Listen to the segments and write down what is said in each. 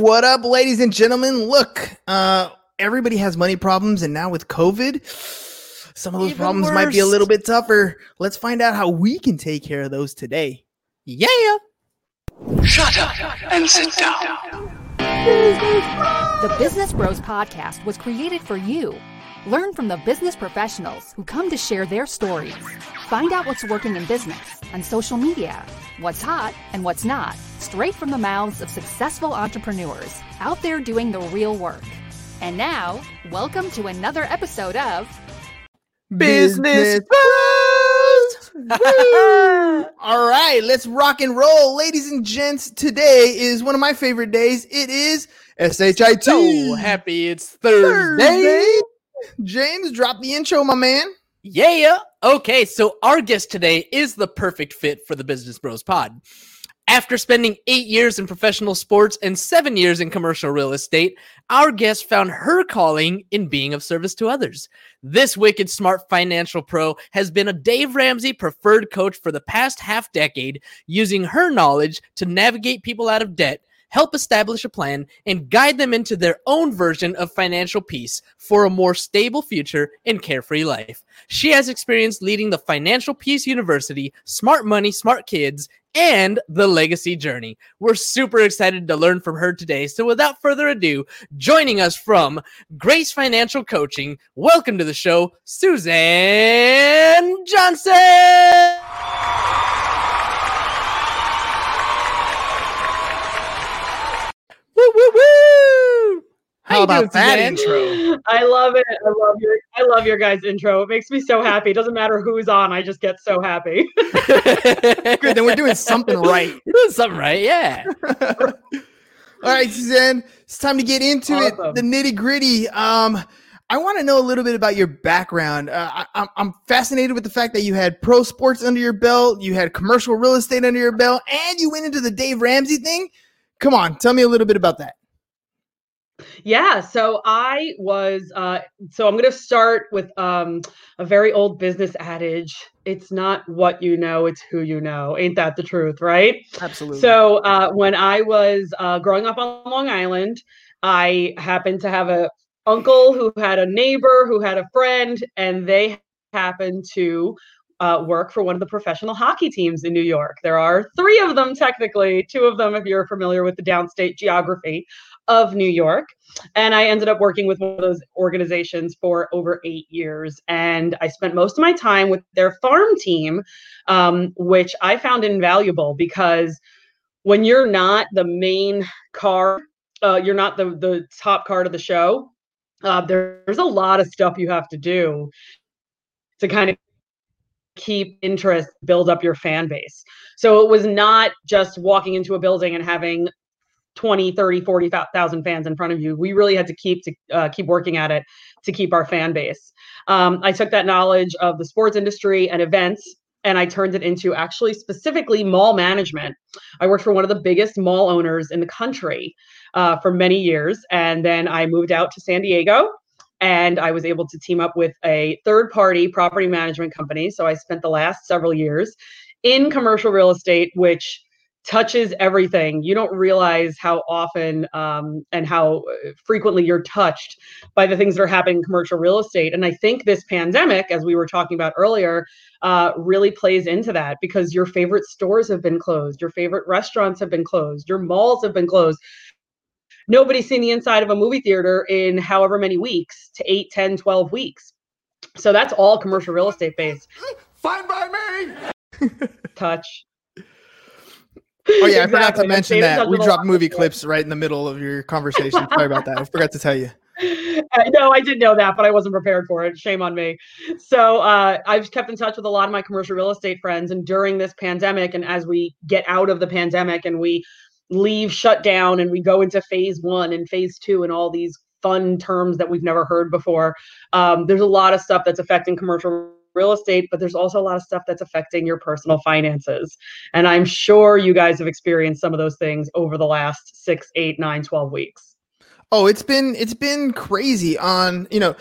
What up, ladies and gentlemen? Look, uh, everybody has money problems, and now with COVID, some of those Even problems might be a little bit tougher. Let's find out how we can take care of those today. Yeah. Shut up and sit down. The Business Bros Podcast was created for you. Learn from the business professionals who come to share their stories. Find out what's working in business, on social media, what's hot and what's not, straight from the mouths of successful entrepreneurs out there doing the real work. And now, welcome to another episode of Business Bros! All right, let's rock and roll, ladies and gents. Today is one of my favorite days. It is SHIT. So happy it's Thursday. Thursday. James, drop the intro, my man. Yeah. Okay, so our guest today is the perfect fit for the Business Bros Pod. After spending eight years in professional sports and seven years in commercial real estate, our guest found her calling in being of service to others. This wicked smart financial pro has been a Dave Ramsey preferred coach for the past half decade, using her knowledge to navigate people out of debt, help establish a plan, and guide them into their own version of financial peace for a more stable future and carefree life. She has experience leading the Financial Peace University, Smart Money, Smart Kids, and the Legacy Journey. We're super excited to learn from her today. So, without further ado, joining us from Grace Financial Coaching, welcome to the show, Suzanne Johnson. Woo, woo, woo! How you about that Suzanne? intro? I love it. I love your I love your guys' intro. It makes me so happy. It doesn't matter who's on, I just get so happy. Good, then we're doing something right. You're doing something right, yeah. All right, Suzanne, it's time to get into it, the nitty gritty. Um, I want to know a little bit about your background. Uh, I, I'm, I'm fascinated with the fact that you had pro sports under your belt, you had commercial real estate under your belt, and you went into the Dave Ramsey thing. Come on, tell me a little bit about that. yeah, so I was uh so I'm going to start with um a very old business adage. It's not what you know, it's who you know. Ain't that the truth, right? Absolutely. So uh, when I was uh, growing up on Long Island, I happened to have a uncle who had a neighbor who had a friend, and they happened to uh, work for one of the professional hockey teams in New York. There are three of them technically, two of them if you're familiar with the downstate geography of New York. And I ended up working with one of those organizations for over eight years. And I spent most of my time with their farm team, um, which I found invaluable because when you're not the main car, uh, you're not the the top card of the show. Uh, there- there's a lot of stuff you have to do to kind of keep interest, build up your fan base. So it was not just walking into a building and having 20, 30, 40,000 fans in front of you. We really had to keep to uh, keep working at it to keep our fan base. Um, I took that knowledge of the sports industry and events and I turned it into actually specifically mall management. I worked for one of the biggest mall owners in the country uh, for many years. And then I moved out to San Diego and I was able to team up with a third party property management company. So I spent the last several years in commercial real estate, which touches everything. You don't realize how often um, and how uh, frequently you're touched by the things that are happening in commercial real estate. And I think this pandemic, as we were talking about earlier, uh, really plays into that because your favorite stores have been closed, your favorite restaurants have been closed, your malls have been closed. Nobody's seen the inside of a movie theater in however many weeks to 8, 10, 12 weeks. So that's all commercial real estate based. Fine by me. Touch. Oh yeah, I forgot to mention Stayed that we with dropped movie people. clips right in the middle of your conversation. Sorry about that. I forgot to tell you. Uh, no, I did know that, but I wasn't prepared for it. Shame on me. So uh, I've kept in touch with a lot of my commercial real estate friends, and during this pandemic, and as we get out of the pandemic and we leave shut down and we go into phase one and phase two and all these fun terms that we've never heard before, um, there's a lot of stuff that's affecting commercial real estate, but there's also a lot of stuff that's affecting your personal finances. And I'm sure you guys have experienced some of those things over the last six, eight, nine, 12 weeks. Oh, it's been it's been crazy on, you know,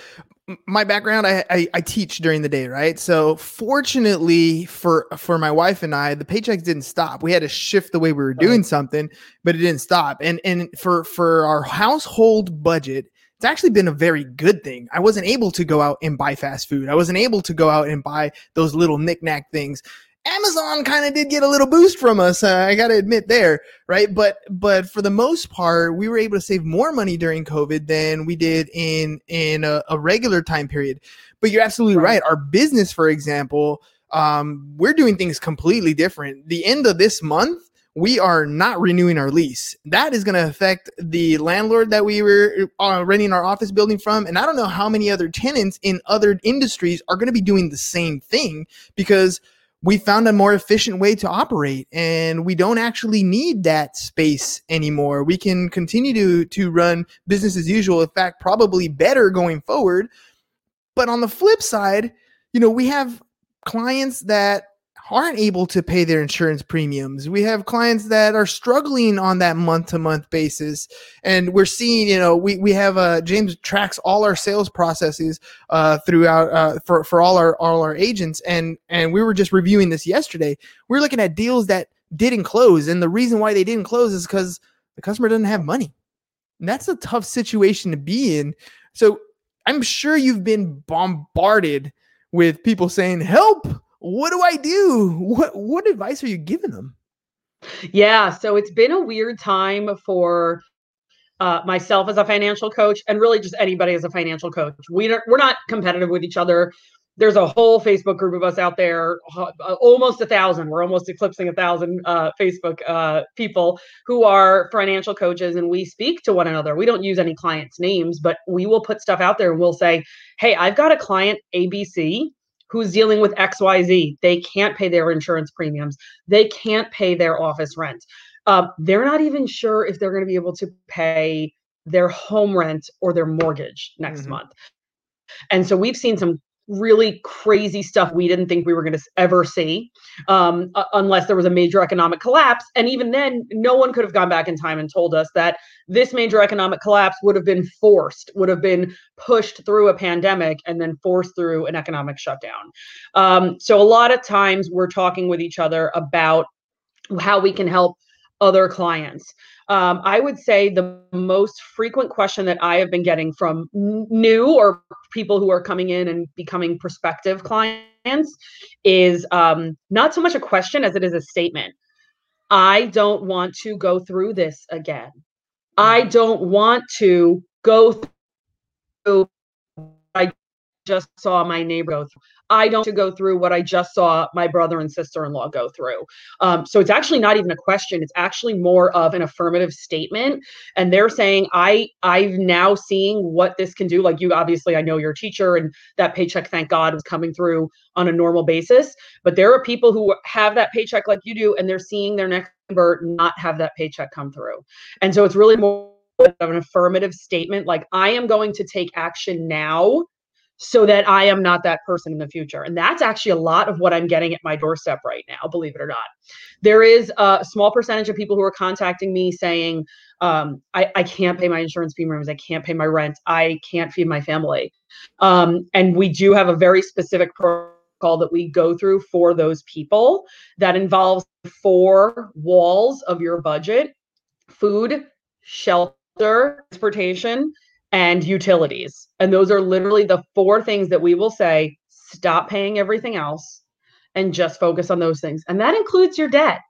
my background I, I, I teach during the day right? So fortunately for for my wife and i the paychecks didn't stop. We had to shift the way we were doing something but it didn't stop. And and for for our household budget it's actually been a very good thing. I wasn't able to go out and buy fast food. I wasn't able to go out and buy those little knickknack things Amazon kind of did get a little boost from us. Uh, I got to admit there, right? But but for the most part, we were able to save more money during COVID than we did in in a, a regular time period. But you're absolutely right. right. Our business, for example, um, we're doing things completely different. The end of this month, we are not renewing our lease. That is going to affect the landlord that we were uh, renting our office building from. And I don't know how many other tenants in other industries are going to be doing the same thing because – we found a more efficient way to operate and we don't actually need that space anymore. We can continue to to run business as usual, in fact, probably better going forward. But on the flip side, you know, we have clients that aren't able to pay their insurance premiums. We have clients that are struggling on that month to month basis. And we're seeing, you know, we, we have, uh, James tracks all our sales processes, uh, throughout, uh, for, for all our, all our agents. And, and we were just reviewing this yesterday. We we're looking at deals that didn't close. And the reason why they didn't close is because the customer doesn't have money. And that's a tough situation to be in. So I'm sure you've been bombarded with people saying, help, what do I do? What what advice are you giving them? Yeah, so it's been a weird time for uh, myself as a financial coach, and really just anybody as a financial coach. We don't, we're not competitive with each other. There's a whole Facebook group of us out there, uh, almost a thousand. We're almost eclipsing a thousand uh, Facebook uh, people who are financial coaches, and we speak to one another. We don't use any clients' names, but we will put stuff out there, and we'll say, "Hey, I've got a client ABC who's dealing with XYZ. They can't pay their insurance premiums, they can't pay their office rent. Uh, they're not even sure if they're going to be able to pay their home rent or their mortgage next mm-hmm. month. And so we've seen some really crazy stuff we didn't think we were going to ever see um, uh, unless there was a major economic collapse. And even then, no one could have gone back in time and told us that this major economic collapse would have been forced, would have been pushed through a pandemic and then forced through an economic shutdown. Um, so a lot of times we're talking with each other about how we can help other clients. Um, I would say the most frequent question that I have been getting from new or people who are coming in and becoming prospective clients is um, not so much a question as it is a statement. I don't want to go through this again. I mm-hmm. don't want to go through just saw my neighbor go through. I don't to go through what I just saw my brother and sister in law go through. Um, so it's actually not even a question. It's actually more of an affirmative statement. And they're saying, I I'm now seeing what this can do. Like you, obviously, I know you're a teacher, and that paycheck, thank God, was coming through on a normal basis. But there are people who have that paycheck like you do, and they're seeing their next neighbor not have that paycheck come through. And so it's really more of an affirmative statement like i am going to take action now so that I am not that person in the future. And that's actually a lot of what I'm getting at my doorstep right now, believe it or not. There is a small percentage of people who are contacting me saying, um, I, I, can't pay my insurance premiums, I can't pay my rent, I can't feed my family. Um, and we do have a very specific protocol that we go through for those people that involves four walls of your budget food, shelter, transportation, and utilities. And those are literally the four things that we will say stop paying everything else and just focus on those things. And that includes your debt.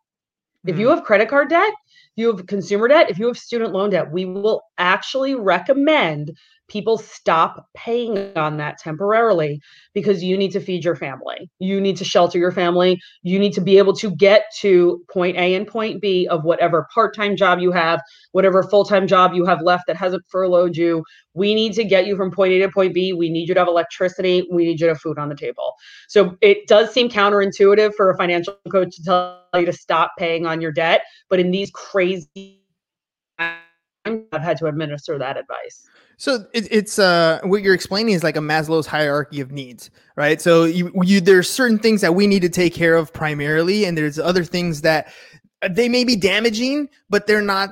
If you mm-hmm. have credit card debt, if you have consumer debt, if you have student loan debt, we will actually recommend people stop paying on that temporarily because you need to feed your family. You need to shelter your family. You need to be able to get to point A and point B of whatever part time job you have, whatever full time job you have left that hasn't furloughed you. We need to get you from point A to point B. We need you to have electricity. We need you to have food on the table. So it does seem counterintuitive for a financial coach to tell you to stop paying on your debt. But in these crazy times, I've had to administer that advice. So it, it's uh what you're explaining is like a Maslow's hierarchy of needs, right? So you, you there's certain things that we need to take care of primarily, and there's other things that they may be damaging, but they're not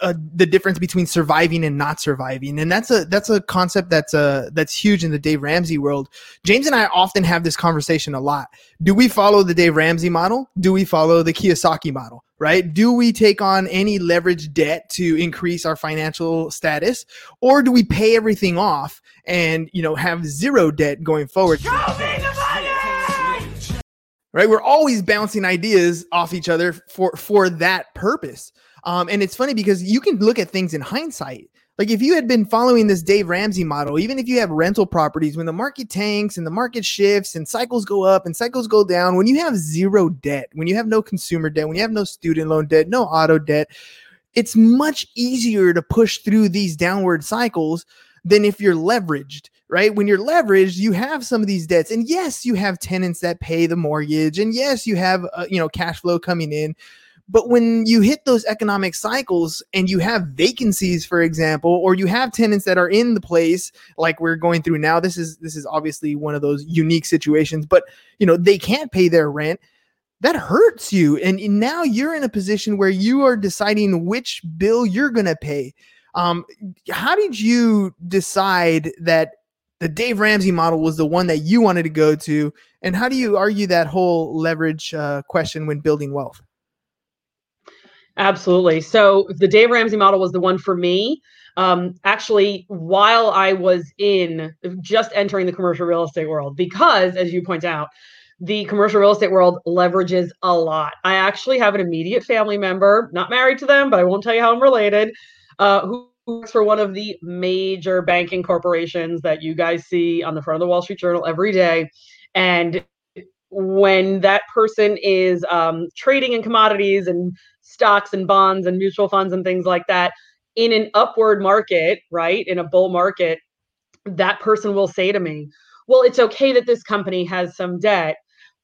uh, the difference between surviving and not surviving. And that's a that's a concept that's uh that's huge in the Dave Ramsey world. James and I often have this conversation a lot. Do we follow the Dave Ramsey model? Do we follow the Kiyosaki model? Right? Do we take on any leverage debt to increase our financial status, or do we pay everything off and you know have zero debt going forward? Right? We're always bouncing ideas off each other for for that purpose. Um, and it's funny because you can look at things in hindsight. Like if you had been following this Dave Ramsey model, even if you have rental properties, when the market tanks and the market shifts and cycles go up and cycles go down, when you have zero debt, when you have no consumer debt, when you have no student loan debt, no auto debt, it's much easier to push through these downward cycles than if you're leveraged right? When you're leveraged, you have some of these debts, and yes, you have tenants that pay the mortgage, and yes, you have uh, you know cash flow coming in. But when you hit those economic cycles and you have vacancies, for example, or you have tenants that are in the place like we're going through now, this is this is obviously one of those unique situations. But you know they can't pay their rent that hurts you and now you're in a position where you are deciding which bill you're to pay um, how did you decide that the Dave Ramsey model was the one that you wanted to go to. And how do you argue that whole leverage uh, question when building wealth? Absolutely. So the Dave Ramsey model was the one for me. Um, actually, while I was in just entering the commercial real estate world, because as you point out, the commercial real estate world leverages a lot. I actually have an immediate family member, not married to them, but I won't tell you how I'm related, uh, who works for one of the major banking corporations that you guys see on the front of the Wall Street Journal every day. And when that person is um, trading in commodities and stocks and bonds and mutual funds and things like that in an upward market, right, in a bull market, that person will say to me, Well, it's okay that this company has some debt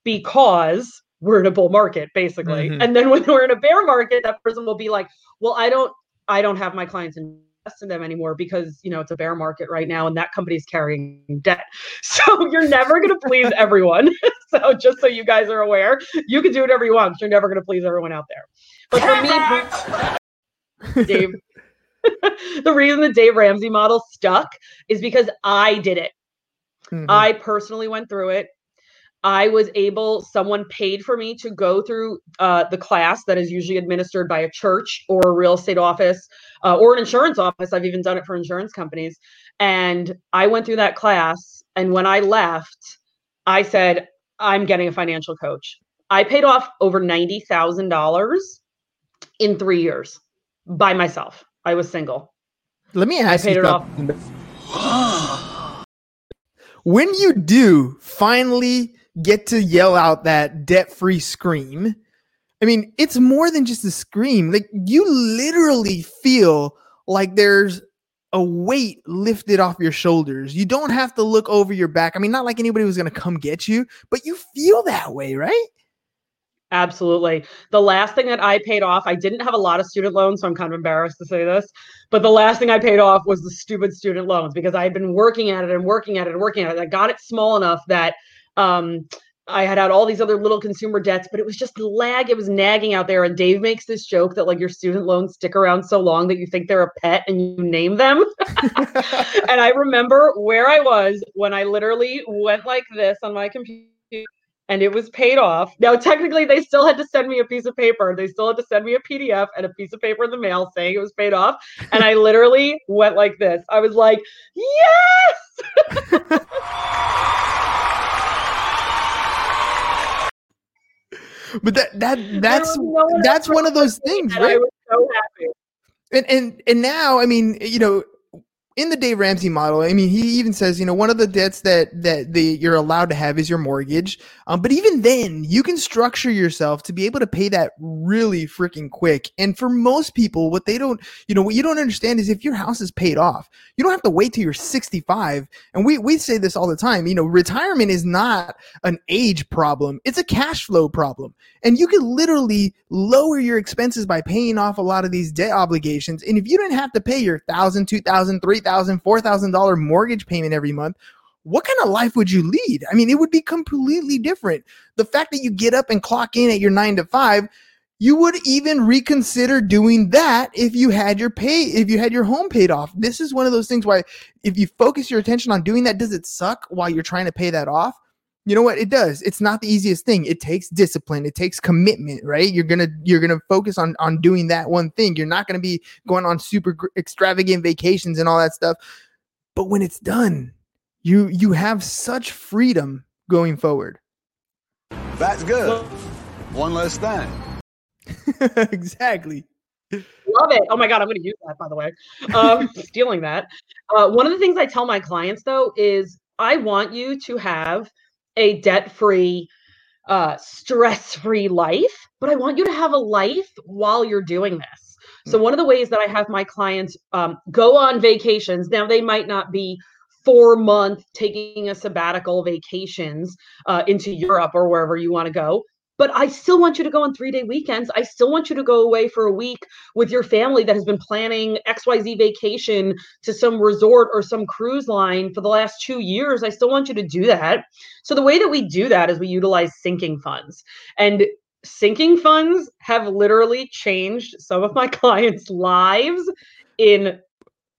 because we're in a bull market, basically. Mm-hmm. And then when we're in a bear market, that person will be like, Well, I don't I don't have my clients in in them anymore because you know it's a bear market right now and that company's carrying debt. So you're never going to please everyone. So just so you guys are aware you can do whatever you want you're never going to please everyone out there. But for me dave the reason the dave ramsey model stuck is because i did it. Mm-hmm. i personally went through it I was able, someone paid for me to go through uh, the class that is usually administered by a church or a real estate office uh, or an insurance office. I've even done it for insurance companies. And I went through that class. And when I left, I said, I'm getting a financial coach. I paid off over $90,000 in three years by myself. I was single. Let me ask I paid you it off. when you do finally get to yell out that debt free scream, I mean, it's more than just a scream. Like you literally feel like there's a weight lifted off your shoulders. You don't have to look over your back. I mean, not like anybody was going to come get you, but you feel that way, right? Absolutely. The last thing that I paid off, I didn't have a lot of student loans, so I'm kind of embarrassed to say this, but the last thing I paid off was the stupid student loans because I had been working at it and working at it and working at it. I got it small enough that um, I had had all these other little consumer debts, but it was just lag. It was nagging out there. And Dave makes this joke that like your student loans stick around so long that you think they're a pet and you name them. and I remember where I was when I literally went like this on my computer and it was paid off. Now, technically, they still had to send me a piece of paper. They still had to send me a PDF and a piece of paper in the mail saying it was paid off. And I literally went like this. I was like, yes. but that that that's that's one of those things, right? I was so happy. And and and now, I mean, you know, in the Dave Ramsey model, I mean, he even says, you know, one of the debts that that the you're allowed to have is your mortgage. Um, but even then, you can structure yourself to be able to pay that really freaking quick. And for most people, what they don't, you know, what you don't understand is if your house is paid off, you don't have to wait till you're 65. And we we say this all the time. You know, retirement is not an age problem; it's a cash flow problem. And you can literally lower your expenses by paying off a lot of these debt obligations. And if you didn't have to pay your thousand, two thousand, three $3,000, $4,000 mortgage payment every month, what kind of life would you lead? I mean, it would be completely different. The fact that you get up and clock in at your nine to five, you would even reconsider doing that if you had your pay, if you had your home paid off. This is one of those things why if you focus your attention on doing that, does it suck while you're trying to pay that off? You know what? It does. It's not the easiest thing. It takes discipline. It takes commitment, right? You're gonna you're gonna focus on on doing that one thing. You're not gonna be going on super extravagant vacations and all that stuff. But when it's done, you you have such freedom going forward. That's good. One less thing. exactly. Love it. Oh my God, I'm going to use that, by the way. Um, stealing that. Uh, one of the things I tell my clients, though, is I want you to have a debt free, uh, stress free life, but I want you to have a life while you're doing this. So, one of the ways that I have my clients um, go on vacations, now they might not be four month taking a sabbatical vacations uh, into Europe or wherever you want to go. But I still want you to go on three day weekends. I still want you to go away for a week with your family that has been planning XYZ vacation to some resort or some cruise line for the last two years. I still want you to do that. So, the way that we do that is we utilize sinking funds. And sinking funds have literally changed some of my clients' lives in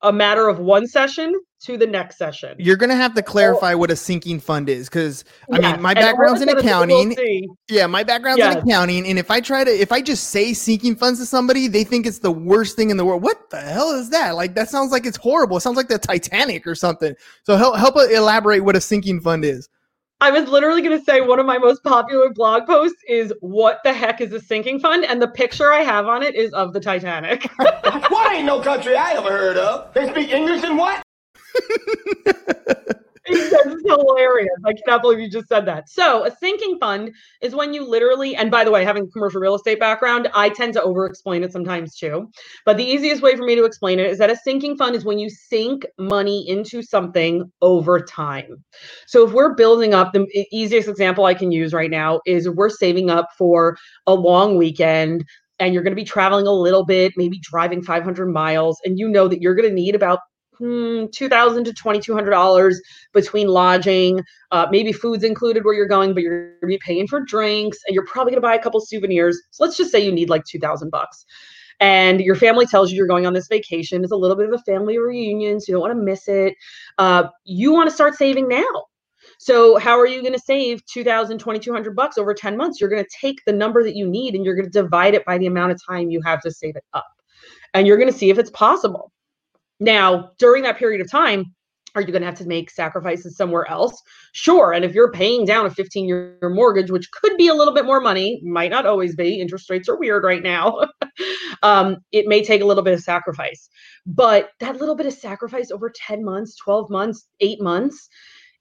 a matter of one session to the next session. You're gonna have to clarify what a sinking fund is, because I Yes, mean, my background's in a sudden we'll accounting. Yeah, my background's Yes. in accounting, and if I try to, if I just say sinking funds to somebody, they think it's the worst thing in the world. What the hell is that? Like that sounds like it's horrible. It sounds like the Titanic or something. So help help elaborate what a sinking fund is. I was literally going to say one of my most popular blog posts is what the heck is a sinking fund? And the picture I have on it is of the Titanic. What ain't no country I ever heard of? They speak English and what? That's hilarious. I cannot believe you just said that. So, a sinking fund is when you literally, and by the way, having commercial real estate background, I tend to over explain it sometimes too. But the easiest way for me to explain it is that a sinking fund is when you sink money into something over time. So, if we're building up, the easiest example I can use right now is we're saving up for a long weekend and you're going to be traveling a little bit, maybe driving 500 miles, and you know that you're going to need about hmm, 2,000 to $2,200 between lodging, uh, maybe food's included where you're going, but you're going to be paying for drinks and you're probably going to buy a couple souvenirs. So let's just say you need like 2000 bucks. And your family tells you you're going on this vacation. It's a little bit of a family reunion, so you don't want to miss it. Uh, you want to start saving now. So how are you going to save 2000 2200 bucks over 10 months? You're going to take the number that you need and you're going to divide it by the amount of time you have to save it up. And you're going to see if it's possible. Now, during that period of time, are you going to have to make sacrifices somewhere else? Sure. And if you're paying down a 15 year mortgage, which could be a little bit more money, might not always be, interest rates are weird right now. um, it may take a little bit of sacrifice. But that little bit of sacrifice over 10 months, 12 months, eight months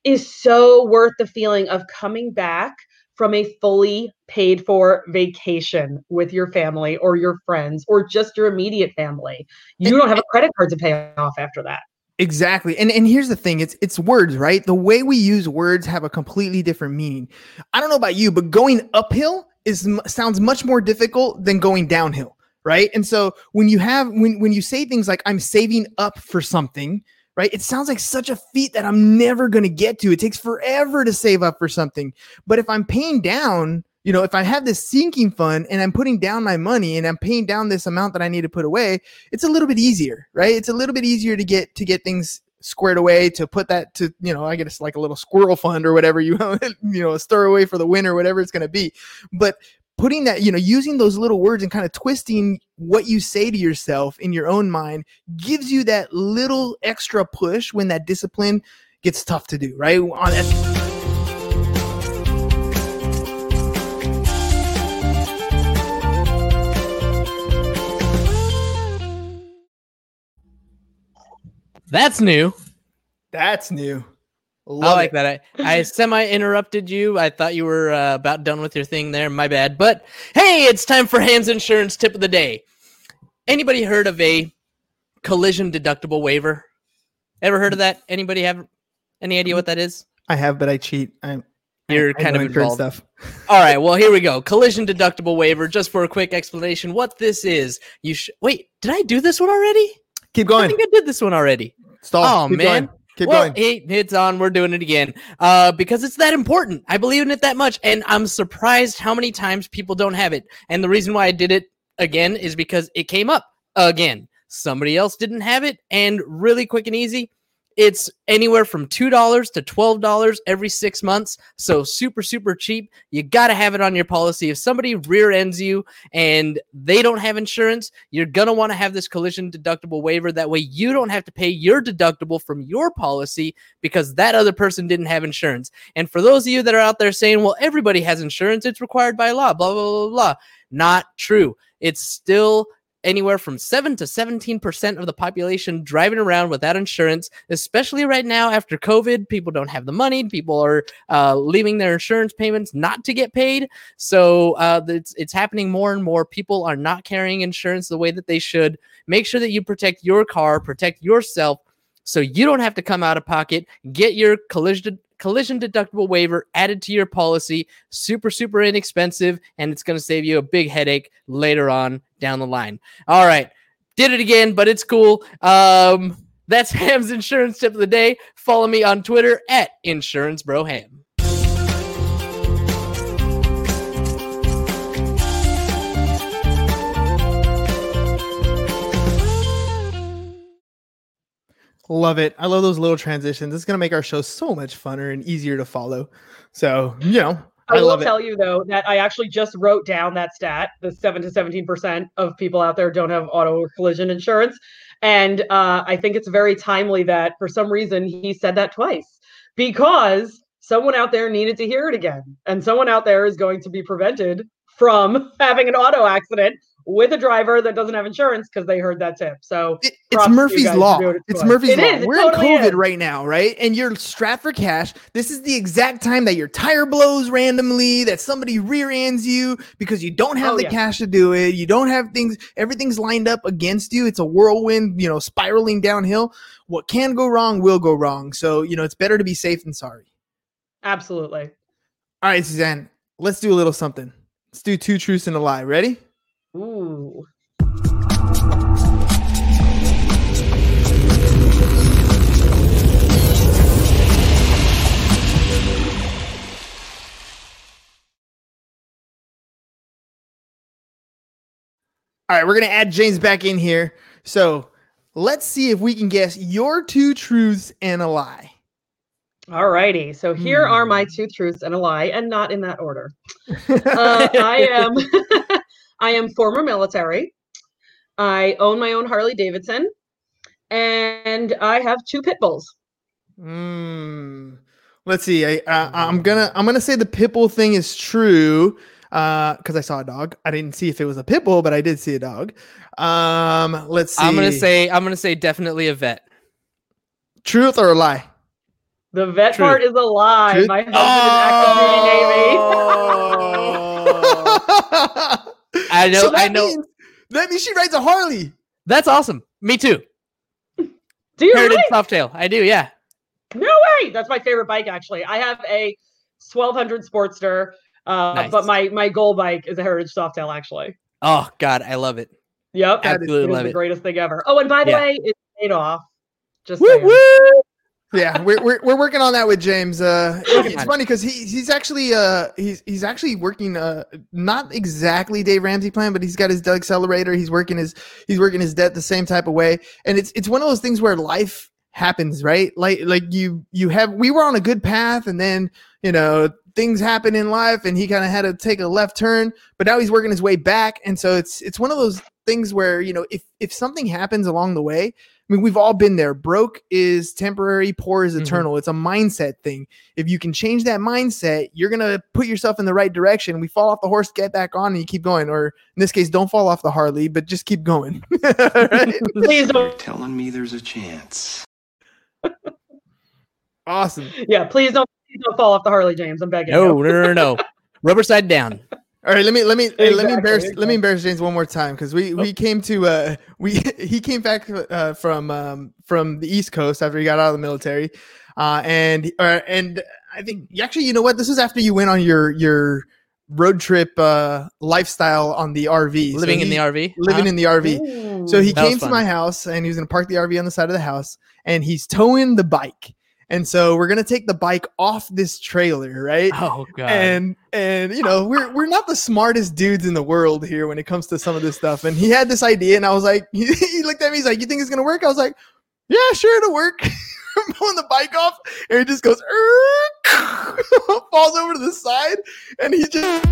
is so worth the feeling of coming back from a fully paid for vacation with your family or your friends or just your immediate family. You don't have a credit card to pay off after that. Exactly. And and here's the thing, it's it's words, right? The way we use words have a completely different meaning. I don't know about you, but going uphill is sounds much more difficult than going downhill, right? And so when you have when when you say things like I'm saving up for something, right? It sounds like such a feat that I'm never going to get to. It takes forever to save up for something. But if I'm paying down, you know, if I have this sinking fund and I'm putting down my money and I'm paying down this amount that I need to put away, it's a little bit easier, right? It's a little bit easier to get to get things squared away to put that to you know i guess like a little squirrel fund or whatever you you know a store away for the winter whatever it's going to be but putting that you know using those little words and kind of twisting what you say to yourself in your own mind gives you that little extra push when that discipline gets tough to do right On that- That's new. that's new I like it. that. I, I semi interrupted you. I thought you were uh, about done with your thing there. My bad. But hey, it's time for Ham's Insurance tip of the day. Anybody heard of a collision deductible waiver? Ever heard of that? Anybody have any idea what that is? i have but i cheat i'm You're I kind of involved. stuff All right, well here we go. Collision deductible waiver. Just for a quick explanation, what this is. You sh- wait. Did I do this one already? keep going. I think I did this one already. stall Oh Keep man. going. Keep well, going. hey, it's on. We're doing it again uh, because it's that important. I believe in it that much, and I'm surprised how many times people don't have it. And the reason why I did it again is because it came up again. Somebody else didn't have it, and really quick and easy. It's anywhere from two dollars to twelve dollars every six months, so super super cheap. You got to have it on your policy. If somebody rear ends you and they don't have insurance, you're gonna want to have this collision deductible waiver. That way, you don't have to pay your deductible from your policy because that other person didn't have insurance. And for those of you that are out there saying, "Well, everybody has insurance; it's required by law," blah blah blah blah, not true. It's still anywhere from 7 to 17% of the population driving around without insurance, especially right now after COVID. People don't have the money. People are uh, leaving their insurance payments not to get paid. So uh, it's, it's happening more and more. People are not carrying insurance the way that they should. Make sure that you protect your car, protect yourself. So you don't have to come out of pocket. Get your collision collision deductible waiver added to your policy. Super, super inexpensive, and it's going to save you a big headache later on down the line. All right, did it again, but it's cool. Um, that's Ham's insurance tip of the day. Follow me on Twitter at Insurance Bro Ham. Love it. I love those little transitions. It's gonna make our show so much funner and easier to follow. So you know, I, I, will love it. tell you though that I actually just wrote down that stat: the seven to seventeen percent of people out there don't have auto or collision insurance, and uh, I think it's very timely that for some reason he said that twice because someone out there needed to hear it again, and someone out there is going to be prevented from having an auto accident with a driver that doesn't have insurance because they heard that tip. So It- it's Murphy's law. it It's. Murphy's It law. is, We're totally in COVID is. right now, right? And you're strapped for cash. This is the exact time that your tire blows randomly, that somebody rear ends you because you don't have Oh, the yeah. cash to do it. You don't have things, everything's lined up against you. It's a whirlwind, you know, spiraling downhill. What can go wrong will go wrong. So, you know, it's better to be safe than sorry. Absolutely. All right, Suzanne, let's do a little something. Let's do two truths and a lie. Ready? Ooh. All right, we're gonna add James back in here. So let's see if we can guess your two truths and a lie. All righty. So here are my Hmm. two truths and a lie, and not in that order. Uh, I am I am former military. I own my own Harley Davidson, and I have two pit bulls. Mm. Let's see. I, uh, I'm gonna I'm gonna say the pit bull thing is true because I saw a dog. I didn't see if it was a pit bull, but I did see a dog. Um, let's see. I'm gonna say I'm gonna say definitely a vet. truth or a lie. The vet Truth. part is a lie. Truth? My husband is Oh. I know. So that I know. Means, that means she rides a Harley. That's awesome. Me too. active duty Do you Heritage really? Softail. I do. Yeah. No way. That's my favorite bike, actually. I have a 1200 Sportster, uh, Nice. but my my goal bike is a Heritage Softail, actually. Oh God, I love it. Yep, that is- Absolutely it is love the it. greatest thing ever. Oh, and by the Yeah. way, it's paid off. Just Woo saying. woo. Yeah, we're, we're, we're working on that with James. Uh, it's funny because he he's actually uh he's he's actually working uh not exactly Dave Ramsey plan, but he's got his accelerator. He's working his he's working his debt the same type of way, and it's it's one of those things where life happens, right? Like like you you have we were on a good path, and then you know things happen in life, and he kind of had to take a left turn, but now he's working his way back, and so it's it's one of those things where you know if if something happens along the way I mean, we've all been there. Broke is temporary, poor is Mhm. eternal. It's a mindset thing. If you can change that mindset, you're going to put yourself in the right direction. We fall off the horse, get back on, and you keep going. Or in this case, don't fall off the Harley, but just keep going. Please don't. Telling me there's a chance. Awesome. Yeah, please don't. Please don't fall off the Harley, James. I'm begging. No, you. no, no, no, no. Rubber side down. All right, let me let me hey, let me Exactly, embarrass let me embarrass James one more time because we we came to uh we he came back uh, from um from the East Coast after he got out of the military, uh and uh, and I think actually you know what this was after you went on your your road trip uh lifestyle on the RV So Living in the RV. living huh? in the RV. So he came to my house and he was going to park the RV on the side of the house and he's towing the bike. And so we're going to take the bike off this trailer, right? Oh god. and and you know we're we're not the smartest dudes in the world here when it comes to some of this stuff and he had this idea and i was like he, he looked at me he's like you think it's gonna work i was like yeah sure it'll work i'm pulling the bike off and it just goes falls over to the side and he just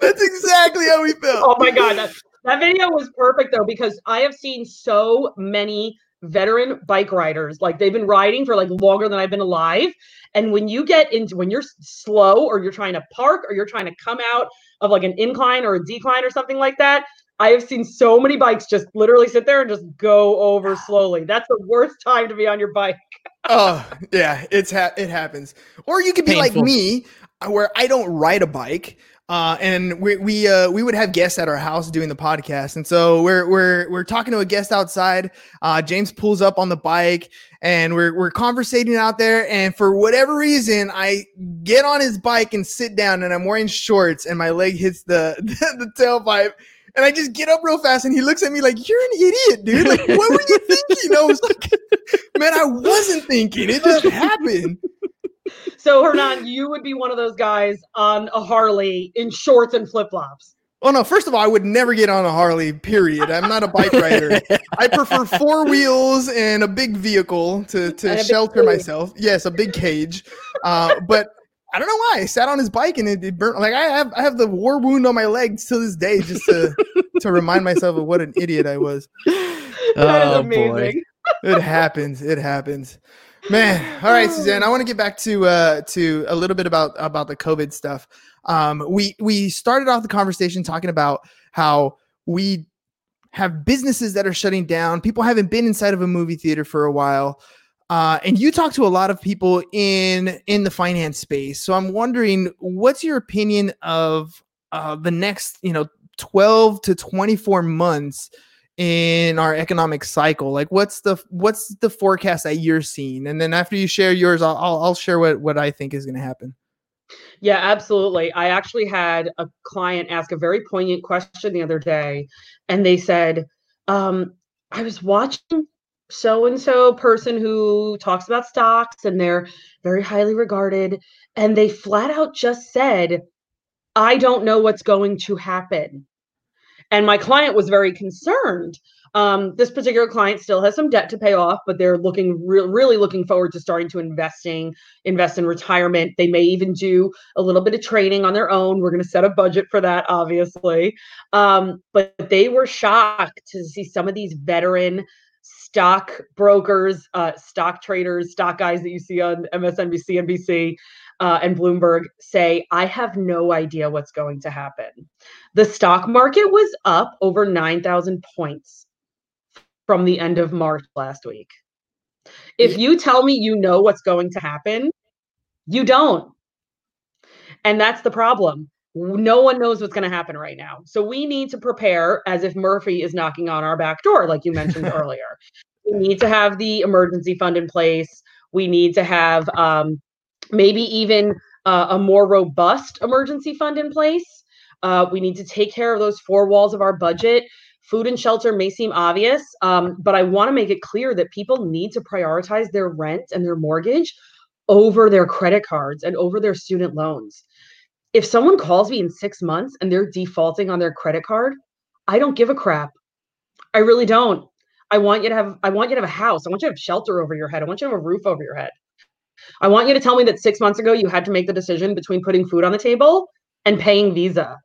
that's exactly how we felt Oh my god, that, that video was perfect though because I have seen so many veteran bike riders like they've been riding for like longer than I've been alive and when you get into when you're slow or you're trying to park or you're trying to come out of like an incline or a decline or something like that I have seen so many bikes just literally sit there and just go over ah. slowly. That's the worst time to be on your bike. oh yeah it's ha- it happens or you could be Painful. like me where i don't ride a bike uh, and we we uh, we would have guests at our house doing the podcast, and so we're we're we're talking to a guest outside. Uh, James pulls up on the bike, and we're we're conversating out there. And for whatever reason, I get on his bike and sit down, and I'm wearing shorts, and my leg hits the the, tailpipe. And I just get up real fast, and he looks at me like, "You're an idiot, dude! Like, what were you thinking?" I was like, "Man, I wasn't thinking. It just happened." So Hernan, you would be one of those guys on a Harley in shorts and flip flops. Oh no! First of all, I would never get on a Harley. Period. I'm not a bike rider. I prefer four wheels and a big vehicle to to shelter myself. Yes, a big cage. Uh, but I don't know why I sat on his bike and it, it burnt. Like I have I have the war wound on my legs to this day, just to to remind myself of what an idiot I was. That is Oh, boy. amazing. It happens. It happens. Man, all right, Suzanne. I want to get back to uh, to a little bit about about the COVID stuff. Um, we we started off the conversation talking about how we have businesses that are shutting down. People haven't been inside of a movie theater for a while, uh, and you talk to a lot of people in in the finance space. So I'm wondering, what's your opinion of uh, the next, you know, 12 to 24 months in our economic cycle like what's the what's the forecast that you're seeing and then after you share yours i'll i'll, share what what i think is going to happen Yeah, absolutely. I actually had a client ask a very poignant question the other day, and they said, um, I was watching so and so person who talks about stocks and they're very highly regarded, and they flat out just said, I don't know what's going to happen. And my client was very concerned. Um, this particular client still has some debt to pay off, but they're looking re- really looking forward to starting to investing, invest in retirement. They may even do a little bit of training on their own. We're going to set a budget for that, obviously. Um, but they were shocked to see some of these veteran stock brokers, uh, stock traders, stock guys that you see on MSNBC, NBC, uh, and Bloomberg say, I have no idea what's going to happen. The stock market was up over 9,000 points from the end of March last week. If you tell me you know what's going to happen, you don't. And that's the problem. No one knows what's going to happen right now. So we need to prepare as if Murphy is knocking on our back door, like you mentioned earlier. We need to have the emergency fund in place. We need to have um, maybe even uh, a more robust emergency fund in place. Uh, we need to take care of those four walls of our budget. Food and shelter may seem obvious, um, but I want to make it clear that people need to prioritize their rent and their mortgage over their credit cards and over their student loans. If someone calls me in six months and they're defaulting on their credit card, I don't give a crap. I really don't. I want you to have I want you to have a house. I want you to have shelter over your head. I want you to have a roof over your head. I want you to tell me that six months ago you had to make the decision between putting food on the table and paying Visa.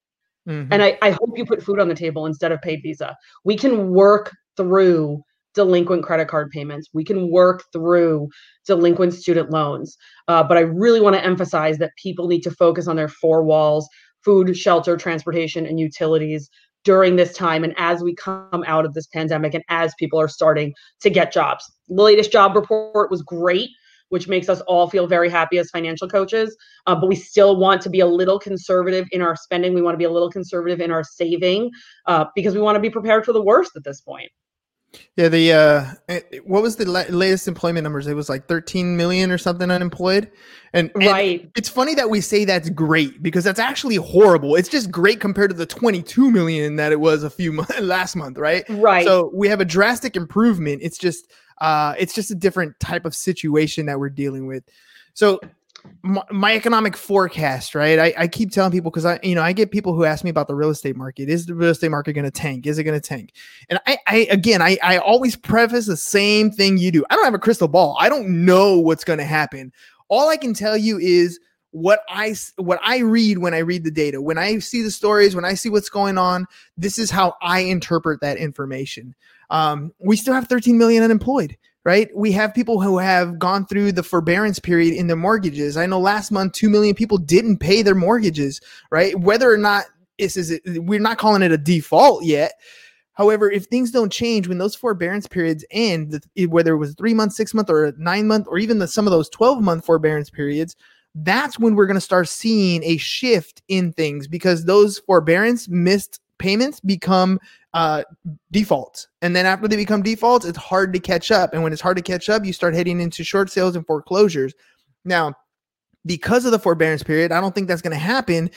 Mhm. And I, I hope you put food on the table instead of paid Visa. We can work through delinquent credit card payments. We can work through delinquent student loans. Uh, but I really want to emphasize that people need to focus on their four walls food, shelter, transportation, and utilities during this time and as we come out of this pandemic and as people are starting to get jobs. The latest job report was great, which makes us all feel very happy as financial coaches. Uh, but we still want to be a little conservative in our spending. We want to be a little conservative in our saving uh, because we want to be prepared for the worst at this point. Yeah, the uh, eh, what was the la- latest employment numbers? It was like 13 million or something unemployed. And, and Right. it's funny that we say that's great because that's actually horrible. It's just great compared to the 22 million that it was a few months last month, right? Right. So we have a drastic improvement. It's just uh, it's just a different type of situation that we're dealing with. So my, economic forecast, right? I, I keep telling people because I, you know, I get people who ask me about the real estate market. Is the real estate market going to tank? Is it going to tank? And I, I again, I, I always preface the same thing you do. I don't have a crystal ball. I don't know what's going to happen. All I can tell you is what I what I read when I read the data. When I see the stories, when I see what's going on, this is how I interpret that information. Um, we still have 13 million unemployed right? We have people who have gone through the forbearance period in their mortgages. I know last month, 2 million people didn't pay their mortgages, right? Whether or not this is, we're not calling it a default yet. However, if things don't change when those forbearance periods end, whether it was three months, six month, or nine month, or even the, some of those 12 month forbearance periods, that's when we're going to start seeing a shift in things because those forbearance missed payments become uh, defaults. And then after they become defaults, it's hard to catch up. And when it's hard to catch up, you start heading into short sales and foreclosures. Now, because of the forbearance period, I don't think that's going to happen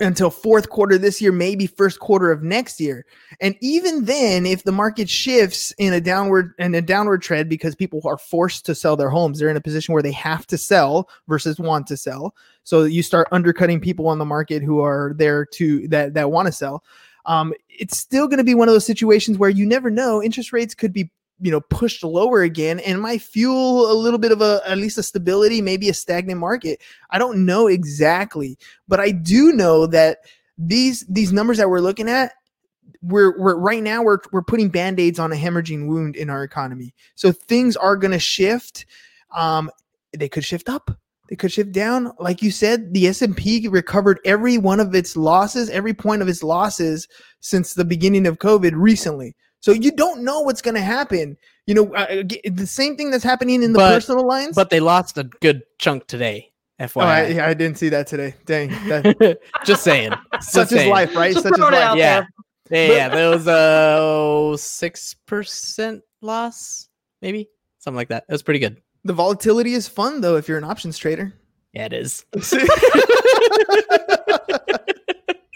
until fourth quarter this year, maybe first quarter of next year. And even then, if the market shifts in a downward in a downward trend because people are forced to sell their homes, they're in a position where they have to sell versus want to sell. So you start undercutting people on the market who are there to that that want to sell. Um, it's still going to be one of those situations where you never know. Interest rates could be you know pushed lower again and might fuel a little bit of a at least a stability maybe a stagnant market. I don't know exactly but i do know that these these numbers that we're looking at we're, we're right now we're, we're putting band-aids on a hemorrhaging wound in our economy. So things are going to shift. Um they could shift up they could shift down like you said the s&p recovered every one of its losses every point of its losses since the beginning of covid recently so you don't know what's going to happen. You know, uh, the same thing that's happening in the But- personal lines. But they lost a good chunk today. oh, I, FYI. yeah, I didn't see that today. Dang, that, Just saying. such Just is saying. life, right? Just Such is life. out Yeah. there. Yeah, yeah, there was a six percent loss, maybe something like that. It was pretty good. The volatility is fun though if you're an options trader. Yeah, it is.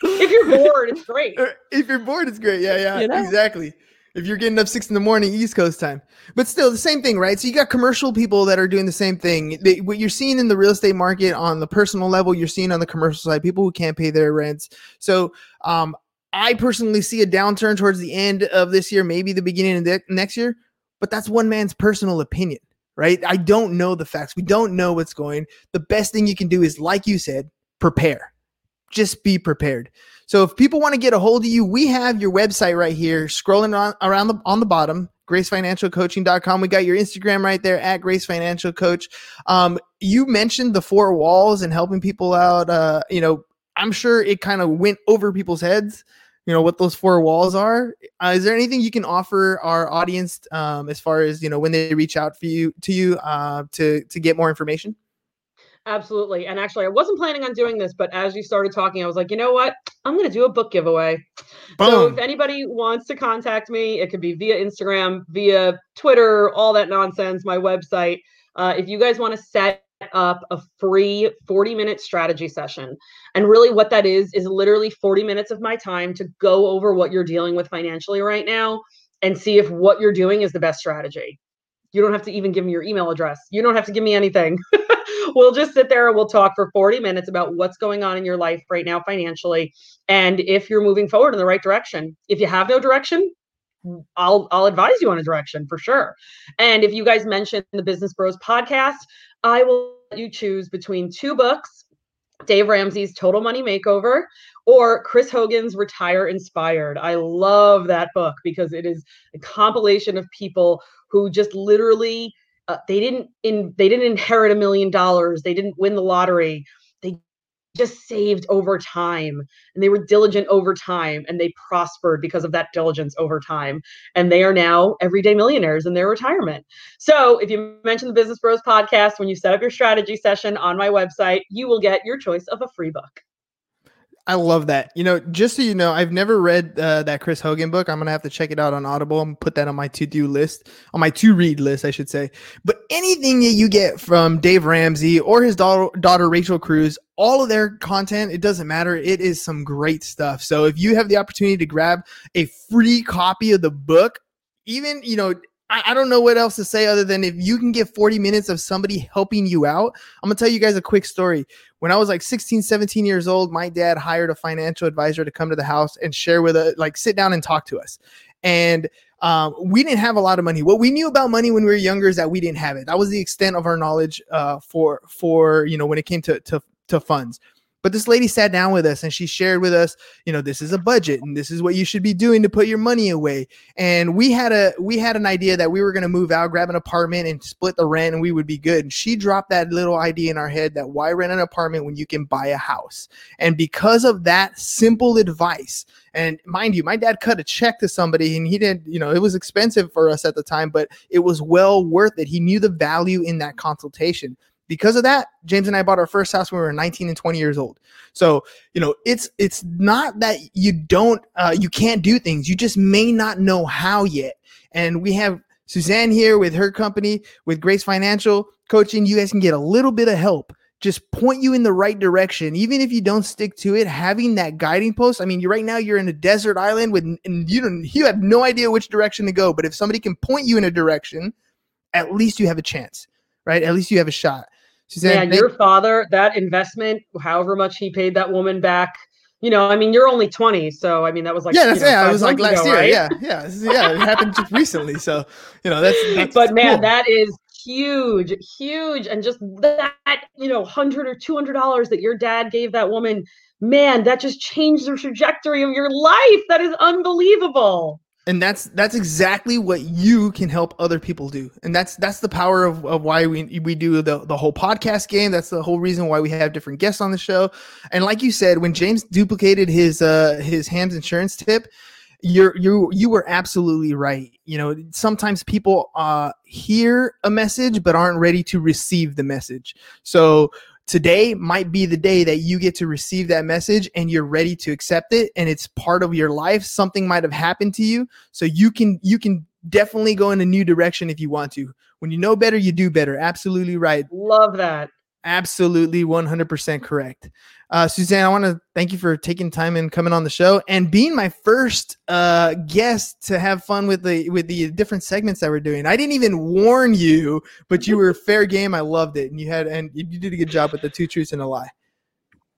If you're bored, it's great. If you're bored, it's great. Yeah, yeah, You know? exactly. If you're getting up six in the morning East Coast time, but still the same thing, right? So you got commercial people that are doing the same thing. They, what you're seeing in the real estate market on the personal level, you're seeing on the commercial side, people who can't pay their rents. So, um, I personally see a downturn towards the end of this year, maybe the beginning of the next year, but that's one man's personal opinion, right? I don't know the facts. We don't know what's going. The best thing you can do is, like you said, prepare. Just be prepared. So if people want to get a hold of you, we have your website right here, scrolling around the on the bottom, gracefinancialcoaching.com. We got your Instagram right there at Grace Financial Coach. Um, you mentioned the four walls and helping people out. Uh, you know, I'm sure it kind of went over people's heads. You know what those four walls are. Uh, is there anything you can offer our audience um, as far as you know when they reach out for you to you uh, to to get more information? Absolutely. And actually, I wasn't planning on doing this, but as you started talking, I was like, you know what? I'm going to do a book giveaway. Boom. So if anybody wants to contact me, it could be via Instagram, via Twitter, all that nonsense, my website. Uh, if you guys want to set up a free 40 minute strategy session, and really what that is, is literally 40 minutes of my time to go over what you're dealing with financially right now and see if what you're doing is the best strategy. You don't have to even give me your email address. You don't have to give me anything. we'll just sit there and we'll talk for 40 minutes about what's going on in your life right now financially and if you're moving forward in the right direction. If you have no direction, I'll I'll advise you on a direction for sure. And if you guys mention the Business Bros podcast, I will let you choose between two books, Dave Ramsey's Total Money Makeover or Chris Hogan's Retire Inspired. I love that book because it is a compilation of people who just literally uh, they didn't in they didn't inherit a million dollars, they didn't win the lottery. Just saved over time and they were diligent over time and they prospered because of that diligence over time and they are now everyday millionaires in their retirement. So if you mention the business bros podcast when you set up your strategy session on my website you will get your choice of a free book I love that. You know, just so you know, I've never read uh, that Chris Hogan book. I'm gonna have to check it out on Audible and put that on my to-do list, on my to-read list, I should say. But anything that you get from Dave Ramsey or his daughter, daughter Rachel Cruz, all of their content, it doesn't matter. It is some great stuff. So if you have the opportunity to grab a free copy of the book, even you know I, don't know what else to say other than if you can get 40 minutes of somebody helping you out. I'm gonna tell you guys a quick story. When I was like 16, 17 years old, my dad hired a financial advisor to come to the house and share with us, like sit down and talk to us. And um, we didn't have a lot of money. What we knew about money when we were younger is that we didn't have it. That was the extent of our knowledge uh, for for you know when it came to to to funds. But this lady sat down with us and she shared with us, you know, this is a budget and this is what you should be doing to put your money away. And we had a we had an idea that we were going to move out, grab an apartment and split the rent and we would be good. And she dropped that little idea in our head that why rent an apartment when you can buy a house? And because of that simple advice, and mind you, my dad cut a check to somebody and he didn't, you know, it was expensive for us at the time, but it was well worth it. He knew the value in that consultation because of that james and i bought our first house when we were 19 and 20 years old. So you know it's it's not that you don't uh, you can't do things. You just may not know how yet. And we have suzanne here with her company with grace financial coaching. You guys can get a little bit of help. Just point you in the right direction. Even if you don't stick to it having that guiding post i mean you right now you're in a desert island with and you don't you have no idea which direction to go. But if somebody can point you in a direction at least you have a chance right? At least you have a shot she said, "Man, your father, that investment, however much he paid that woman back." You know, I mean, you're only 20, so I mean, that was like yeah, that's know, yeah. I was like last ago, year, right? yeah, yeah, yeah. It happened just recently, so you know that's. that's but man, cool. that is huge, huge, and just that you know, hundred or two hundred dollars that your dad gave that woman, man, that just changed the trajectory of your life. That is unbelievable and that's that's exactly what you can help other people do. And that's that's the power of, of why we we do the, the whole podcast game. That's the whole reason why we have different guests on the show. And like you said when james duplicated his uh his Ham's insurance tip you're you you were absolutely right. You know sometimes people uh hear a message but aren't ready to receive the message. So today might be the day that you get to receive that message and you're ready to accept it and it's part of your life. Something might have happened to you. So you can you can definitely go in a new direction if you want to. When you know better you do better. Absolutely right. Love that absolutely 100% correct uh, Suzanne, I want to thank you for taking time and coming on the show and being my first uh, guest to have fun with the with the different segments that we're doing. I didn't even warn you, but you were fair game. I loved it, and you had and you did a good job with the two truths and a lie.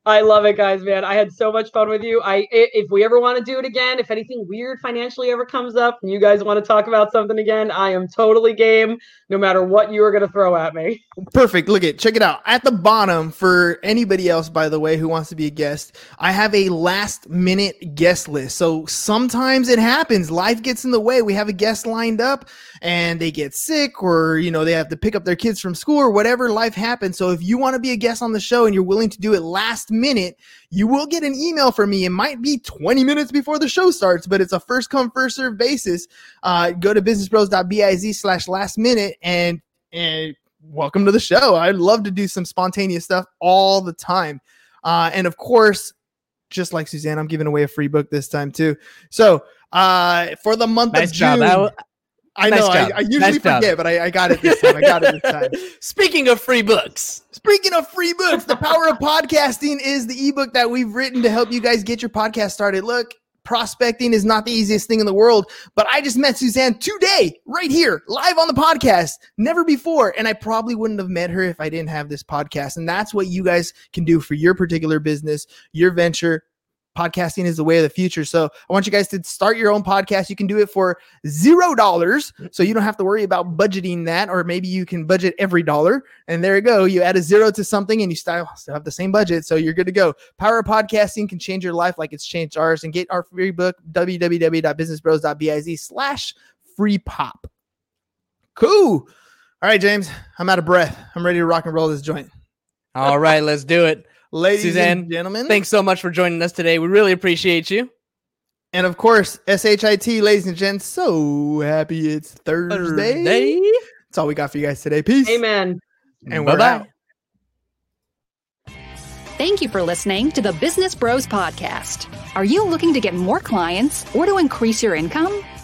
I love it, guys, man. I had so much fun with you. I if we ever want to do it again, if anything weird financially ever comes up and you guys want to talk about something again, I am totally game, no matter what you are to throw at me. Perfect. Look at check it out. At the bottom for anybody else, by the way, who wants to be a guest, I have a last minute guest list. So sometimes it happens. Life gets in the way. We have a guest lined up and they get sick or you know they have to pick up their kids from school or whatever life happens. So if you want to be a guest on the show and you're willing to do it last minute, you will get an email from me. It might be 20 minutes before the show starts, but it's a first come, first serve basis. Uh, go to businessbros.biz slash last minute and, and welcome to the show. I love to do some spontaneous stuff all the time. Uh, and of course, just like Suzanne, I'm giving away a free book this time too. So uh, for the month nice of June, job. I Nice know. I, I usually Nice forget, job. but I, I got it this time. I got it this time. Speaking of free books, Speaking of free books, The Power of Podcasting is the ebook that we've written to help you guys get your podcast started. Look, prospecting is not the easiest thing in the world, but I just met Suzanne today, right here, live on the podcast, never before. And I probably wouldn't have met her if I didn't have this podcast. And that's what you guys can do for your particular business, your venture. Podcasting is the way of the future. So I want you guys to start your own podcast. You can do it for zero dollars. So you don't have to worry about budgeting that, or maybe you can budget every dollar. And there you go. You add a zero to something and you still, still have the same budget. So you're good to go. Power of podcasting can change your life like it's changed ours. And get our free book, www.businessbros.biz slash free pop. Cool. All right, James. I'm out of breath. I'm ready to rock and roll this joint. all right, let's do it. Ladies Suzanne, and gentlemen. Thanks so much for joining us today. We really appreciate you. And of course, SHIT, ladies and gents. So happy it's Thursday. Thursday. That's all we got for you guys today. Peace. Amen. And we're Bye-bye. out. Thank you for listening to the Business Bros Podcast. Are you looking to get more clients or to increase your income?